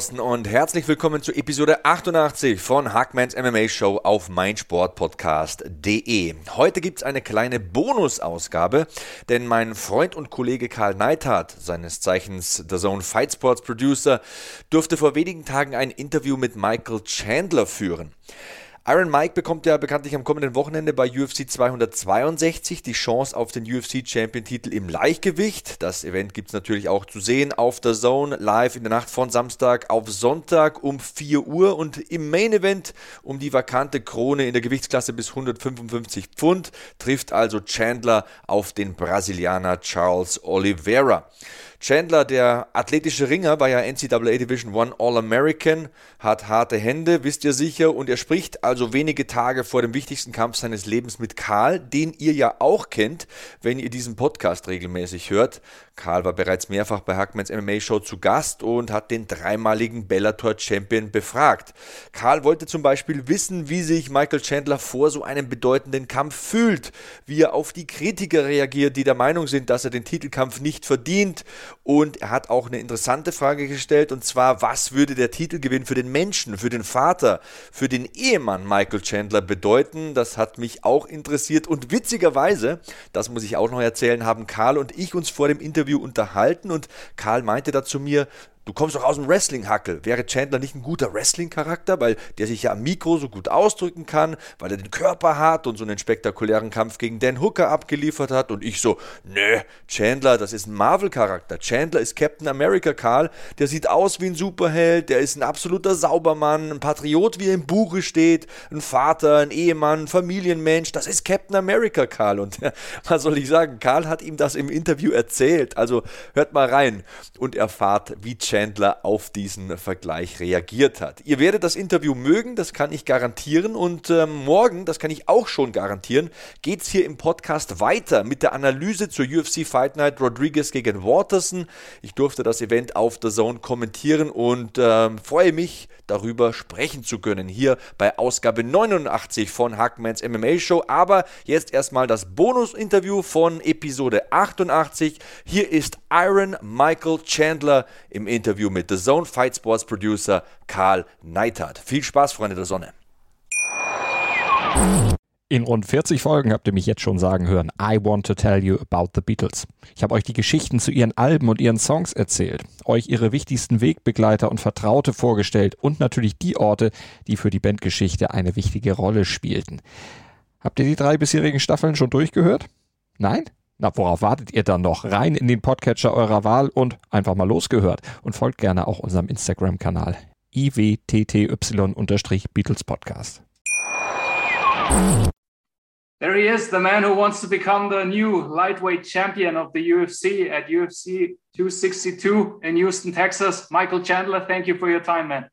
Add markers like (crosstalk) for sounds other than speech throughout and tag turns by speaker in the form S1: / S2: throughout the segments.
S1: draußen und herzlich willkommen zu Episode 88 von Hackmans MMA Show auf meinsportpodcast.de. Heute gibt es eine kleine Bonusausgabe, denn mein Freund und Kollege Karl Neithardt, seines Zeichens The Zone Fight Sports Producer, durfte vor wenigen Tagen ein Interview mit Michael Chandler führen. Iron Mike bekommt ja bekanntlich am kommenden Wochenende bei UFC 262 die Chance auf den UFC Champion Titel im Leichtgewicht. Das Event gibt es natürlich auch zu sehen auf der Zone live in der Nacht von Samstag auf Sonntag um 4 Uhr und im Main Event um die vakante Krone in der Gewichtsklasse bis 155 Pfund trifft also Chandler auf den Brasilianer Charles Oliveira. Chandler, der athletische Ringer, war ja NCAA Division One All-American, hat harte Hände, wisst ihr sicher, und er spricht also wenige Tage vor dem wichtigsten Kampf seines Lebens mit Karl, den ihr ja auch kennt, wenn ihr diesen Podcast regelmäßig hört. Karl war bereits mehrfach bei Hackmans MMA Show zu Gast und hat den dreimaligen Bellator Champion befragt. Karl wollte zum Beispiel wissen, wie sich Michael Chandler vor so einem bedeutenden Kampf fühlt, wie er auf die Kritiker reagiert, die der Meinung sind, dass er den Titelkampf nicht verdient und er hat auch eine interessante Frage gestellt, und zwar, was würde der Titelgewinn für den Menschen, für den Vater, für den Ehemann Michael Chandler bedeuten? Das hat mich auch interessiert. Und witzigerweise, das muss ich auch noch erzählen, haben Karl und ich uns vor dem Interview unterhalten und Karl meinte da zu mir, Du kommst doch aus dem Wrestling-Hackel. Wäre Chandler nicht ein guter Wrestling-Charakter, weil der sich ja am Mikro so gut ausdrücken kann, weil er den Körper hat und so einen spektakulären Kampf gegen Dan Hooker abgeliefert hat? Und ich so, nö, Chandler, das ist ein Marvel-Charakter. Chandler ist Captain America, Karl. Der sieht aus wie ein Superheld, der ist ein absoluter Saubermann, ein Patriot, wie er im Buche steht, ein Vater, ein Ehemann, ein Familienmensch. Das ist Captain America, Karl. Und was soll ich sagen? Karl hat ihm das im Interview erzählt. Also hört mal rein und erfahrt, wie Chandler Chandler auf diesen Vergleich reagiert hat. Ihr werdet das Interview mögen, das kann ich garantieren. Und äh, morgen, das kann ich auch schon garantieren, geht es hier im Podcast weiter mit der Analyse zur UFC Fight Night Rodriguez gegen Waterson. Ich durfte das Event auf der Zone kommentieren und äh, freue mich, darüber sprechen zu können. Hier bei Ausgabe 89 von Hackmans MMA Show. Aber jetzt erstmal das Bonus-Interview von Episode 88. Hier ist Iron Michael Chandler im Interview Interview mit The Zone Fight Sports Producer Karl Neithardt. Viel Spaß, Freunde der Sonne.
S2: In rund 40 Folgen habt ihr mich jetzt schon sagen hören, I want to tell you about the Beatles. Ich habe euch die Geschichten zu ihren Alben und ihren Songs erzählt, euch ihre wichtigsten Wegbegleiter und Vertraute vorgestellt und natürlich die Orte, die für die Bandgeschichte eine wichtige Rolle spielten. Habt ihr die drei bisherigen Staffeln schon durchgehört? Nein? Na, worauf wartet ihr dann noch? Rein in den Podcatcher eurer Wahl und einfach mal losgehört. Und folgt gerne auch unserem Instagram-Kanal iwtty-Beatles Podcast.
S3: There he is, the man who wants to become the new lightweight champion of the UFC at UFC 262 in Houston, Texas. Michael Chandler, thank you for your time, man.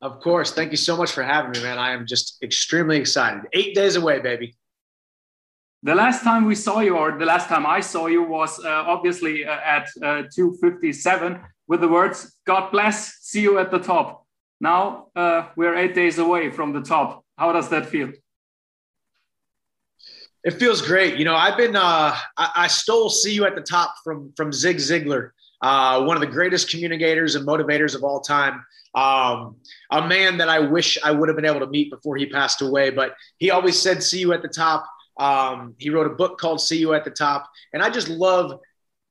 S4: Of course. Thank you so much for having me, man. I am just extremely excited. Eight days away, baby.
S3: The last time we saw you, or the last time I saw you, was uh, obviously uh, at uh, 257 with the words, God bless, see you at the top. Now uh, we're eight days away from the top. How does that feel?
S4: It feels great. You know, I've been, uh, I, I, stole see you at the top from, from Zig Ziglar, uh, one of the greatest communicators and motivators of all time. Um, a man that I wish I would have been able to meet before he passed away, but he always said, see you at the top um, he wrote a book called See You at the Top. And I just love,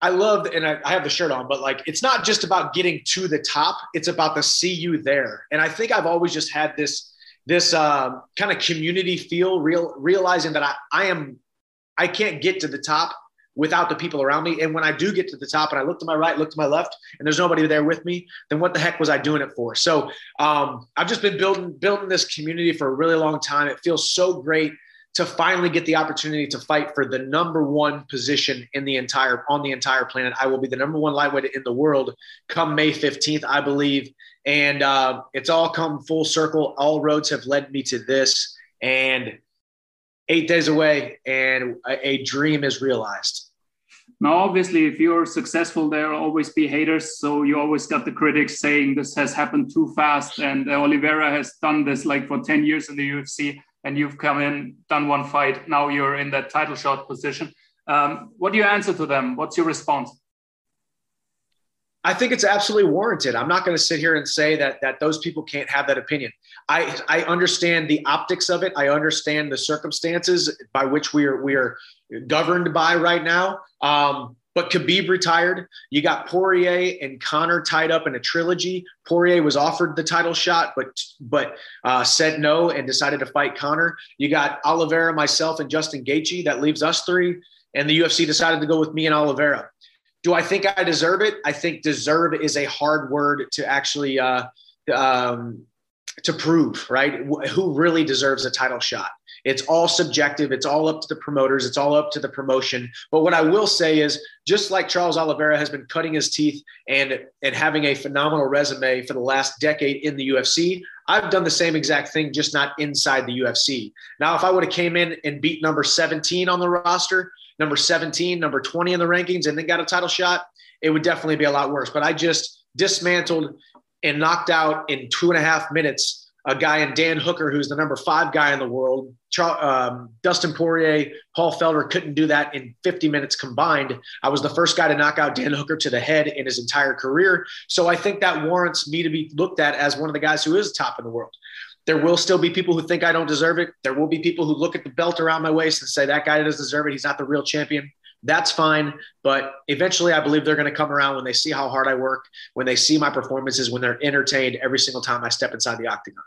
S4: I love, and I, I, have the shirt on, but like, it's not just about getting to the top. It's about the see you there. And I think I've always just had this, this uh, kind of community feel, real, realizing that I, I am, I can't get to the top without the people around me. And when I do get to the top and I look to my right, look to my left, and there's nobody there with me, then what the heck was I doing it for? So um, I've just been building building this community for a really long time. It feels so great to finally get the opportunity to fight for the number one position in the entire on the entire planet. I will be the number one lightweight in the world come May 15th, I believe. And uh, it's all come full circle. All roads have led me to this. And eight days away, and a, a dream is realized.
S3: Now, obviously, if you're successful, there will always be haters. So you always got the critics saying this has happened too fast. And Oliveira has done this like for 10 years in the UFC and you've come in, done one fight. Now you're in that title shot position. Um, what do you answer to them? What's your response?
S4: I think it's absolutely warranted. I'm not going to sit here and say that that those people can't have that opinion. I I understand the optics of it. I understand the circumstances by which we are we are governed by right now. Um, but Khabib retired. You got Poirier and Conor tied up in a trilogy. Poirier was offered the title shot, but but uh, said no and decided to fight Conor. You got Oliveira, myself, and Justin Gaethje. That leaves us three, and the UFC decided to go with me and Oliveira. Do I think I deserve it? I think deserve is a hard word to actually uh, um, to prove. Right? Who really deserves a title shot? It's all subjective. It's all up to the promoters. It's all up to the promotion. But what I will say is, just like Charles Oliveira has been cutting his teeth and and having a phenomenal resume for the last decade in the UFC, I've done the same exact thing, just not inside the UFC. Now, if I would have came in and beat number 17 on the roster, number 17, number 20 in the rankings, and then got a title shot, it would definitely be a lot worse. But I just dismantled and knocked out in two and a half minutes a guy in Dan Hooker, who's the number five guy in the world. Um, Dustin Poirier, Paul Felder couldn't do that in 50 minutes combined. I was the first guy to knock out Dan Hooker to the head in his entire career. So I think that warrants me to be looked at as one of the guys who is top in the world. There will still be people who think I don't deserve it. There will be people who look at the belt around my waist and say that guy doesn't deserve it. He's not the real champion. That's fine. But eventually, I believe they're going to come around when they see how hard I work, when they see my performances, when they're entertained every single time I step inside the octagon.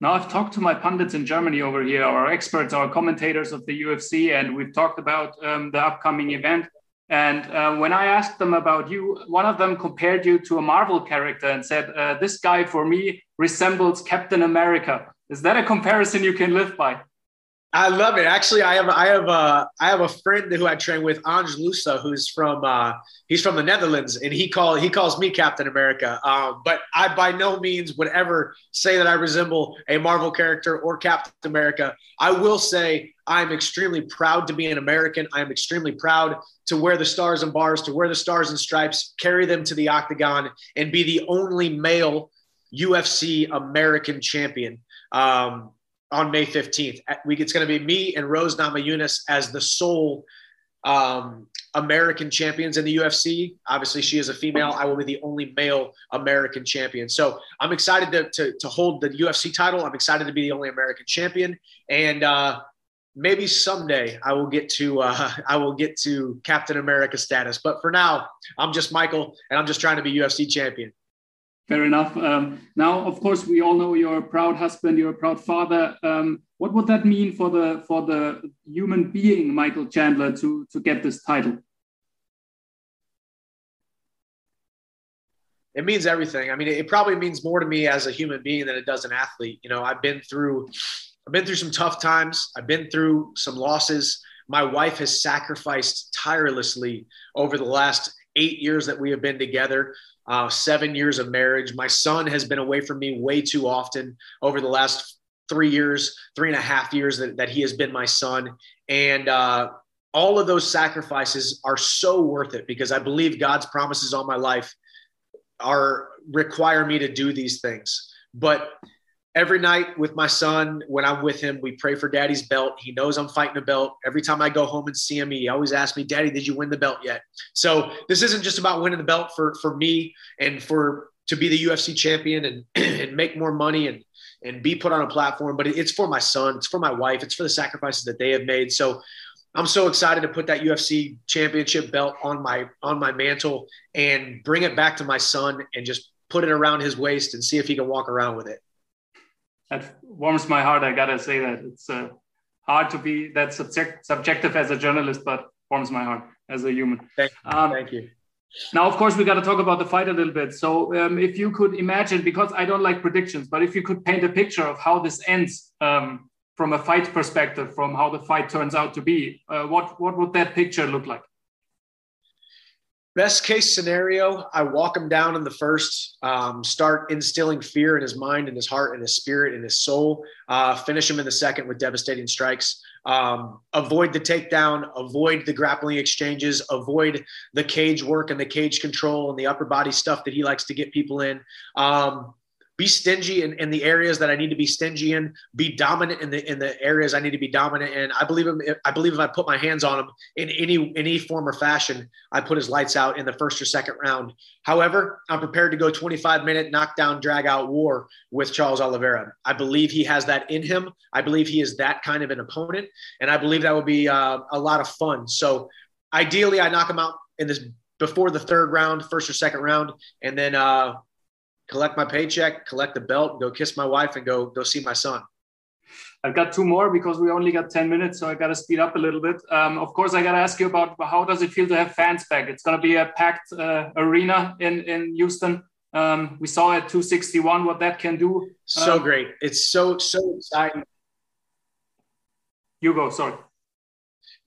S3: Now, I've talked to my pundits in Germany over here, our experts, our commentators of the UFC, and we've talked about um, the upcoming event. And uh, when I asked them about you, one of them compared you to a Marvel character and said, uh, This guy for me resembles Captain America. Is that a comparison you can live by?
S4: I love it. Actually, I have I have a I have a friend who I train with, Ange Lusa, who's from uh, he's from the Netherlands, and he call he calls me Captain America. Um, but I by no means would ever say that I resemble a Marvel character or Captain America. I will say I'm extremely proud to be an American. I am extremely proud to wear the stars and bars, to wear the stars and stripes, carry them to the octagon, and be the only male UFC American champion. Um, on May 15th. We, it's going to be me and Rose Namajunas as the sole um, American champions in the UFC. Obviously, she is a female. I will be the only male American champion. So I'm excited to, to, to hold the UFC title. I'm excited to be the only American champion. And uh, maybe someday I will get to uh, (laughs) I will get to Captain America status. But for now, I'm just Michael, and I'm just trying to be UFC champion.
S3: Fair enough. Um, now, of course, we all know you're a proud husband, you're a proud father. Um, what would that mean for the for the human being, Michael Chandler, to to get this title?
S4: It means everything. I mean, it, probably means more to me as a human being than it does an athlete. You know, I've been through, I've been through some tough times. I've been through some losses. My wife has sacrificed tirelessly over the last eight years that we have been together uh, seven years of marriage. My son has been away from me way too often over the last three years, three and a half years that, that he has been my son. And uh, all of those sacrifices are so worth it because I believe God's promises on my life are require me to do these things. But every night with my son when i'm with him we pray for daddy's belt. He knows i'm fighting a belt. Every time i go home and see him he always asks me daddy did you win the belt yet? So this isn't just about winning the belt for for me and for to be the ufc champion and (clears throat) and make more money and and be put on a platform but it's for my son. It's for my wife. It's for the sacrifices that they have made. So i'm so excited to put that ufc championship belt on my on my mantle and bring it back to my son and just put it around his waist and see if he can walk around with it
S3: that warms my heart. I gotta say that it's uh, hard to be that subject, subjective as a journalist, but warms my heart as a human.
S4: Thank you. Um, Thank you.
S3: Now, of course, we got to talk about the fight a little bit. So, um, if you could imagine, because I don't like predictions, but if you could paint a picture of how this ends, um, from a fight perspective, from how the fight turns out to be, uh, what what would that picture look like?
S4: Best case scenario, I walk him down in the first, um, start instilling fear in his mind and his heart and his spirit and his soul, uh, finish him in the second with devastating strikes. Um, avoid the takedown, avoid the grappling exchanges, avoid the cage work and the cage control and the upper body stuff that he likes to get people in. Um, be stingy in, in the areas that I need to be stingy in, be dominant in the in the areas I need to be dominant in. I believe him. I believe if I put my hands on him in any any form or fashion, I put his lights out in the first or second round. However, I'm prepared to go 25 minute knockdown drag out war with Charles Oliveira. I believe he has that in him. I believe he is that kind of an opponent, and I believe that would be uh, a lot of fun. So, ideally, I knock him out in this before the third round, first or second round, and then uh, collect my paycheck, collect the belt, go kiss my wife, and go go see my son.
S3: I've got two more because we only got 10 minutes, so I got to speed up a little bit. Um, of course, I got to ask you about how does it feel to have fans back? It's going to be a packed uh, arena in, in Houston. Um, we saw at 261 what that can do.
S4: So um, great. It's so, so exciting.
S3: You go, sorry.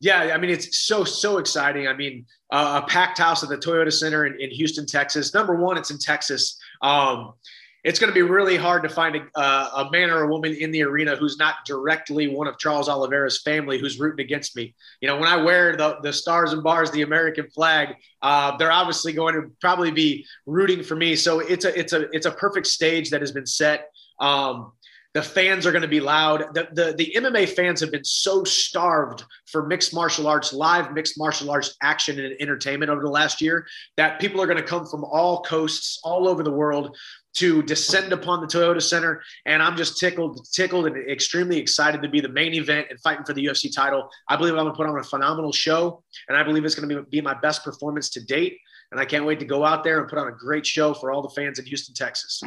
S4: Yeah, I mean, it's so, so exciting. I mean, uh, a packed house at the Toyota Center in, in Houston, Texas. Number one, it's in Texas. Um, it's going to be really hard to find a, uh, a, man or a woman in the arena who's not directly one of Charles Oliveira's family who's rooting against me. You know, when I wear the, the stars and bars, the American flag, uh, they're obviously going to probably be rooting for me. So it's a it's a it's a perfect stage that has been set. Um, the fans are going to be loud. The, the, the MMA fans have been so starved for mixed martial arts, live mixed martial arts action and entertainment over the last year that people are going to come from all coasts, all over the world to descend upon the Toyota Center. And I'm just tickled, tickled, and extremely excited to be the main event and fighting for the UFC title. I believe I'm going to put on a phenomenal show, and I believe it's going to be, be my best performance to date. And I can't wait to go out there and put on a great show for all the fans in Houston, Texas.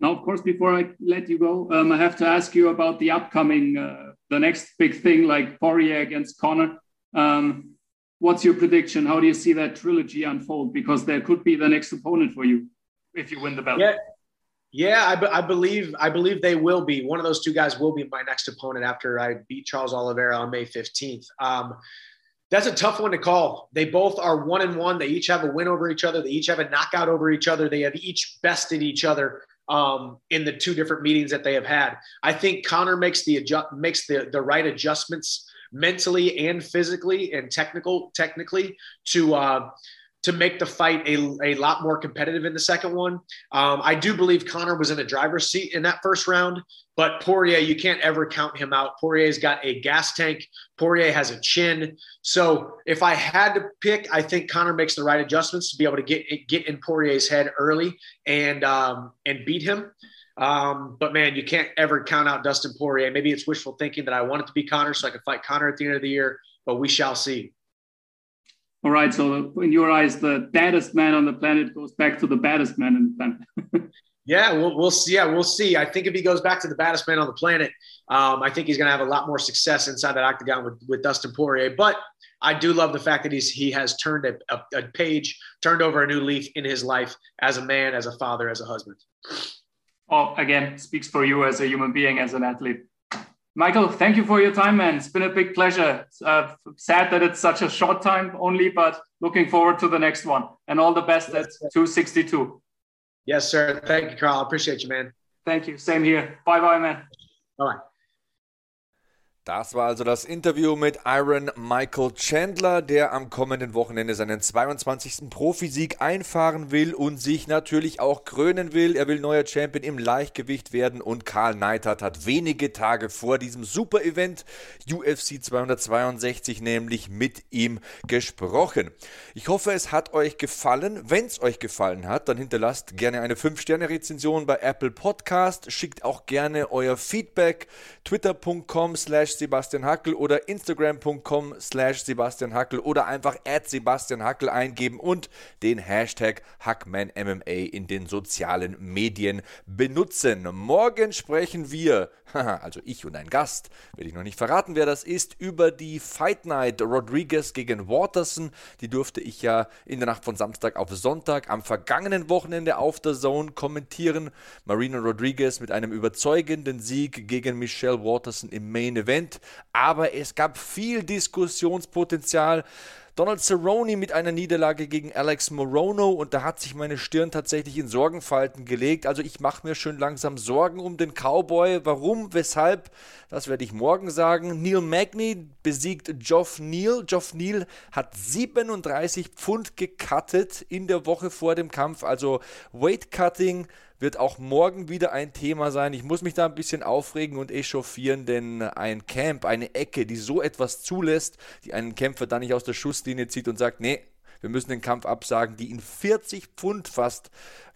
S3: Now, of course, before I let you go, um, I have to ask you about the upcoming, uh, the next big thing like Poirier against Conor. Um, what's your prediction? How do you see that trilogy unfold? Because there could be the next opponent for you if you win the belt.
S4: Yeah, yeah, I, be, I believe I believe they will be. One of those two guys will be my next opponent after I beat Charles Oliveira on May fifteenth. Um, that's a tough one to call. They both are one and one. They each have a win over each other. They each have a knockout over each other. They have each bested each other um, in the two different meetings that they have had. I think Conor makes the adjust makes the the right adjustments mentally and physically and technical technically to uh, to make the fight a, a lot more competitive in the second one. Um, I do believe Conor was in a driver's seat in that first round, but Poirier, you can't ever count him out. Poirier's got a gas tank. Poirier has a chin. So if I had to pick, I think Conor makes the right adjustments to be able to get get in Poirier's head early and um, and beat him. Um, but man, you can't ever count out Dustin Poirier. Maybe it's wishful thinking that I want it to be Conor so I can fight Conor at the end of the year, but we shall see.
S3: All right. So in your eyes, the baddest man on the planet goes back to the baddest man on the
S4: planet. (laughs) yeah, we'll, we'll see. Yeah, we'll see. I think if he goes back to the baddest man on the planet, um, I think he's going to have a lot more success inside that octagon with, with Dustin Poirier. But I do love the fact that he's he has turned a, a, a page, turned over a new leaf in his life as a man, as a father, as a husband.
S3: Oh, again, speaks for you as a human being, as an athlete. Michael, thank you for your time, man. It's been a big pleasure. Uh, sad that it's such a short time only, but looking forward to the next one. And all the best yes, at 262.
S4: Yes, sir. Thank you, Carl. I appreciate you, man.
S3: Thank you. Same here. Bye bye, man.
S4: Bye bye.
S1: Das war also das Interview mit Iron Michael Chandler, der am kommenden Wochenende seinen 22. Profisieg einfahren will und sich natürlich auch krönen will. Er will neuer Champion im Leichtgewicht werden und Karl Neidhardt hat wenige Tage vor diesem Super-Event UFC 262 nämlich mit ihm gesprochen. Ich hoffe, es hat euch gefallen. Wenn es euch gefallen hat, dann hinterlasst gerne eine 5-Sterne-Rezension bei Apple Podcast. Schickt auch gerne euer Feedback twitter.com slash Sebastian Hackel oder instagram.com slash Sebastian Hackel oder einfach at Sebastian Hackel eingeben und den Hashtag HackmanMMA in den sozialen Medien benutzen. Morgen sprechen wir, (laughs) also ich und ein Gast, will ich noch nicht verraten, wer das ist, über die Fight Night Rodriguez gegen Waterson. Die durfte ich ja in der Nacht von Samstag auf Sonntag am vergangenen Wochenende auf der Zone kommentieren. Marina Rodriguez mit einem überzeugenden Sieg gegen Michelle Waterson im Main Event. Aber es gab viel Diskussionspotenzial. Donald Cerrone mit einer Niederlage gegen Alex Morono und da hat sich meine Stirn tatsächlich in Sorgenfalten gelegt. Also ich mache mir schon langsam Sorgen um den Cowboy. Warum, weshalb, das werde ich morgen sagen. Neil Magny besiegt Geoff Neal. Geoff Neal hat 37 Pfund gecuttet in der Woche vor dem Kampf. Also Weight Cutting wird auch morgen wieder ein Thema sein. Ich muss mich da ein bisschen aufregen und echauffieren, denn ein Camp, eine Ecke, die so etwas zulässt, die einen Kämpfer dann nicht aus der Schusslinie zieht und sagt, nee, wir müssen den Kampf absagen, die ihn 40 Pfund fast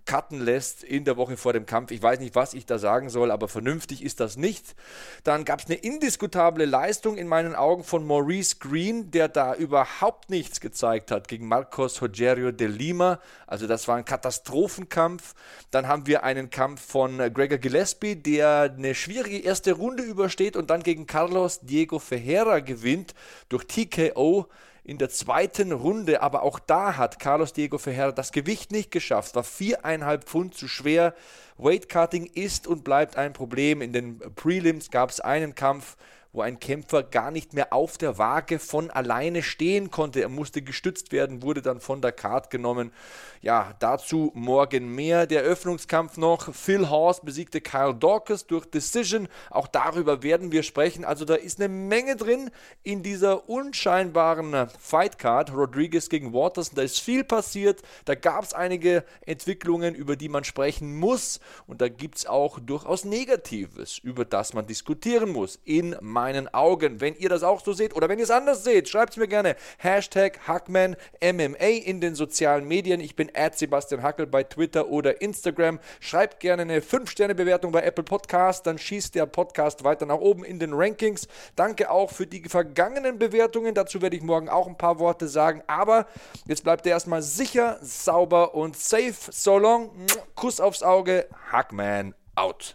S1: cutten lässt in der Woche vor dem Kampf. Ich weiß nicht, was ich da sagen soll, aber vernünftig ist das nicht. Dann gab es eine indiskutable Leistung in meinen Augen von Maurice Green, der da überhaupt nichts gezeigt hat gegen Marcos Rogerio de Lima. Also das war ein Katastrophenkampf. Dann haben wir einen Kampf von Gregor Gillespie, der eine schwierige erste Runde übersteht und dann gegen Carlos Diego Ferreira gewinnt durch TKO in der zweiten Runde, aber auch da hat Carlos Diego Ferreira das Gewicht nicht geschafft, war viereinhalb Pfund zu schwer. Weightcutting ist und bleibt ein Problem. In den Prelims gab es einen Kampf, wo ein Kämpfer gar nicht mehr auf der Waage von alleine stehen konnte. Er musste gestützt werden, wurde dann von der Card genommen. Ja, dazu morgen mehr. Der Öffnungskampf noch. Phil Horst besiegte Kyle Dawkins durch Decision. Auch darüber werden wir sprechen. Also da ist eine Menge drin in dieser unscheinbaren Fightcard. Rodriguez gegen Waters. Da ist viel passiert. Da gab es einige Entwicklungen, über die man sprechen muss. Und da gibt es auch durchaus Negatives, über das man diskutieren muss. In meinen Augen. Wenn ihr das auch so seht oder wenn ihr es anders seht, schreibt es mir gerne. Hashtag HackmanMMA in den sozialen Medien. Ich bin at Sebastian Hackel bei Twitter oder Instagram. Schreibt gerne eine 5-Sterne-Bewertung bei Apple Podcast, dann schießt der Podcast weiter nach oben in den Rankings. Danke auch für die vergangenen Bewertungen. Dazu werde ich morgen auch ein paar Worte sagen. Aber jetzt bleibt ihr erstmal sicher, sauber und safe. So long. Kuss aufs Auge. Hackman out.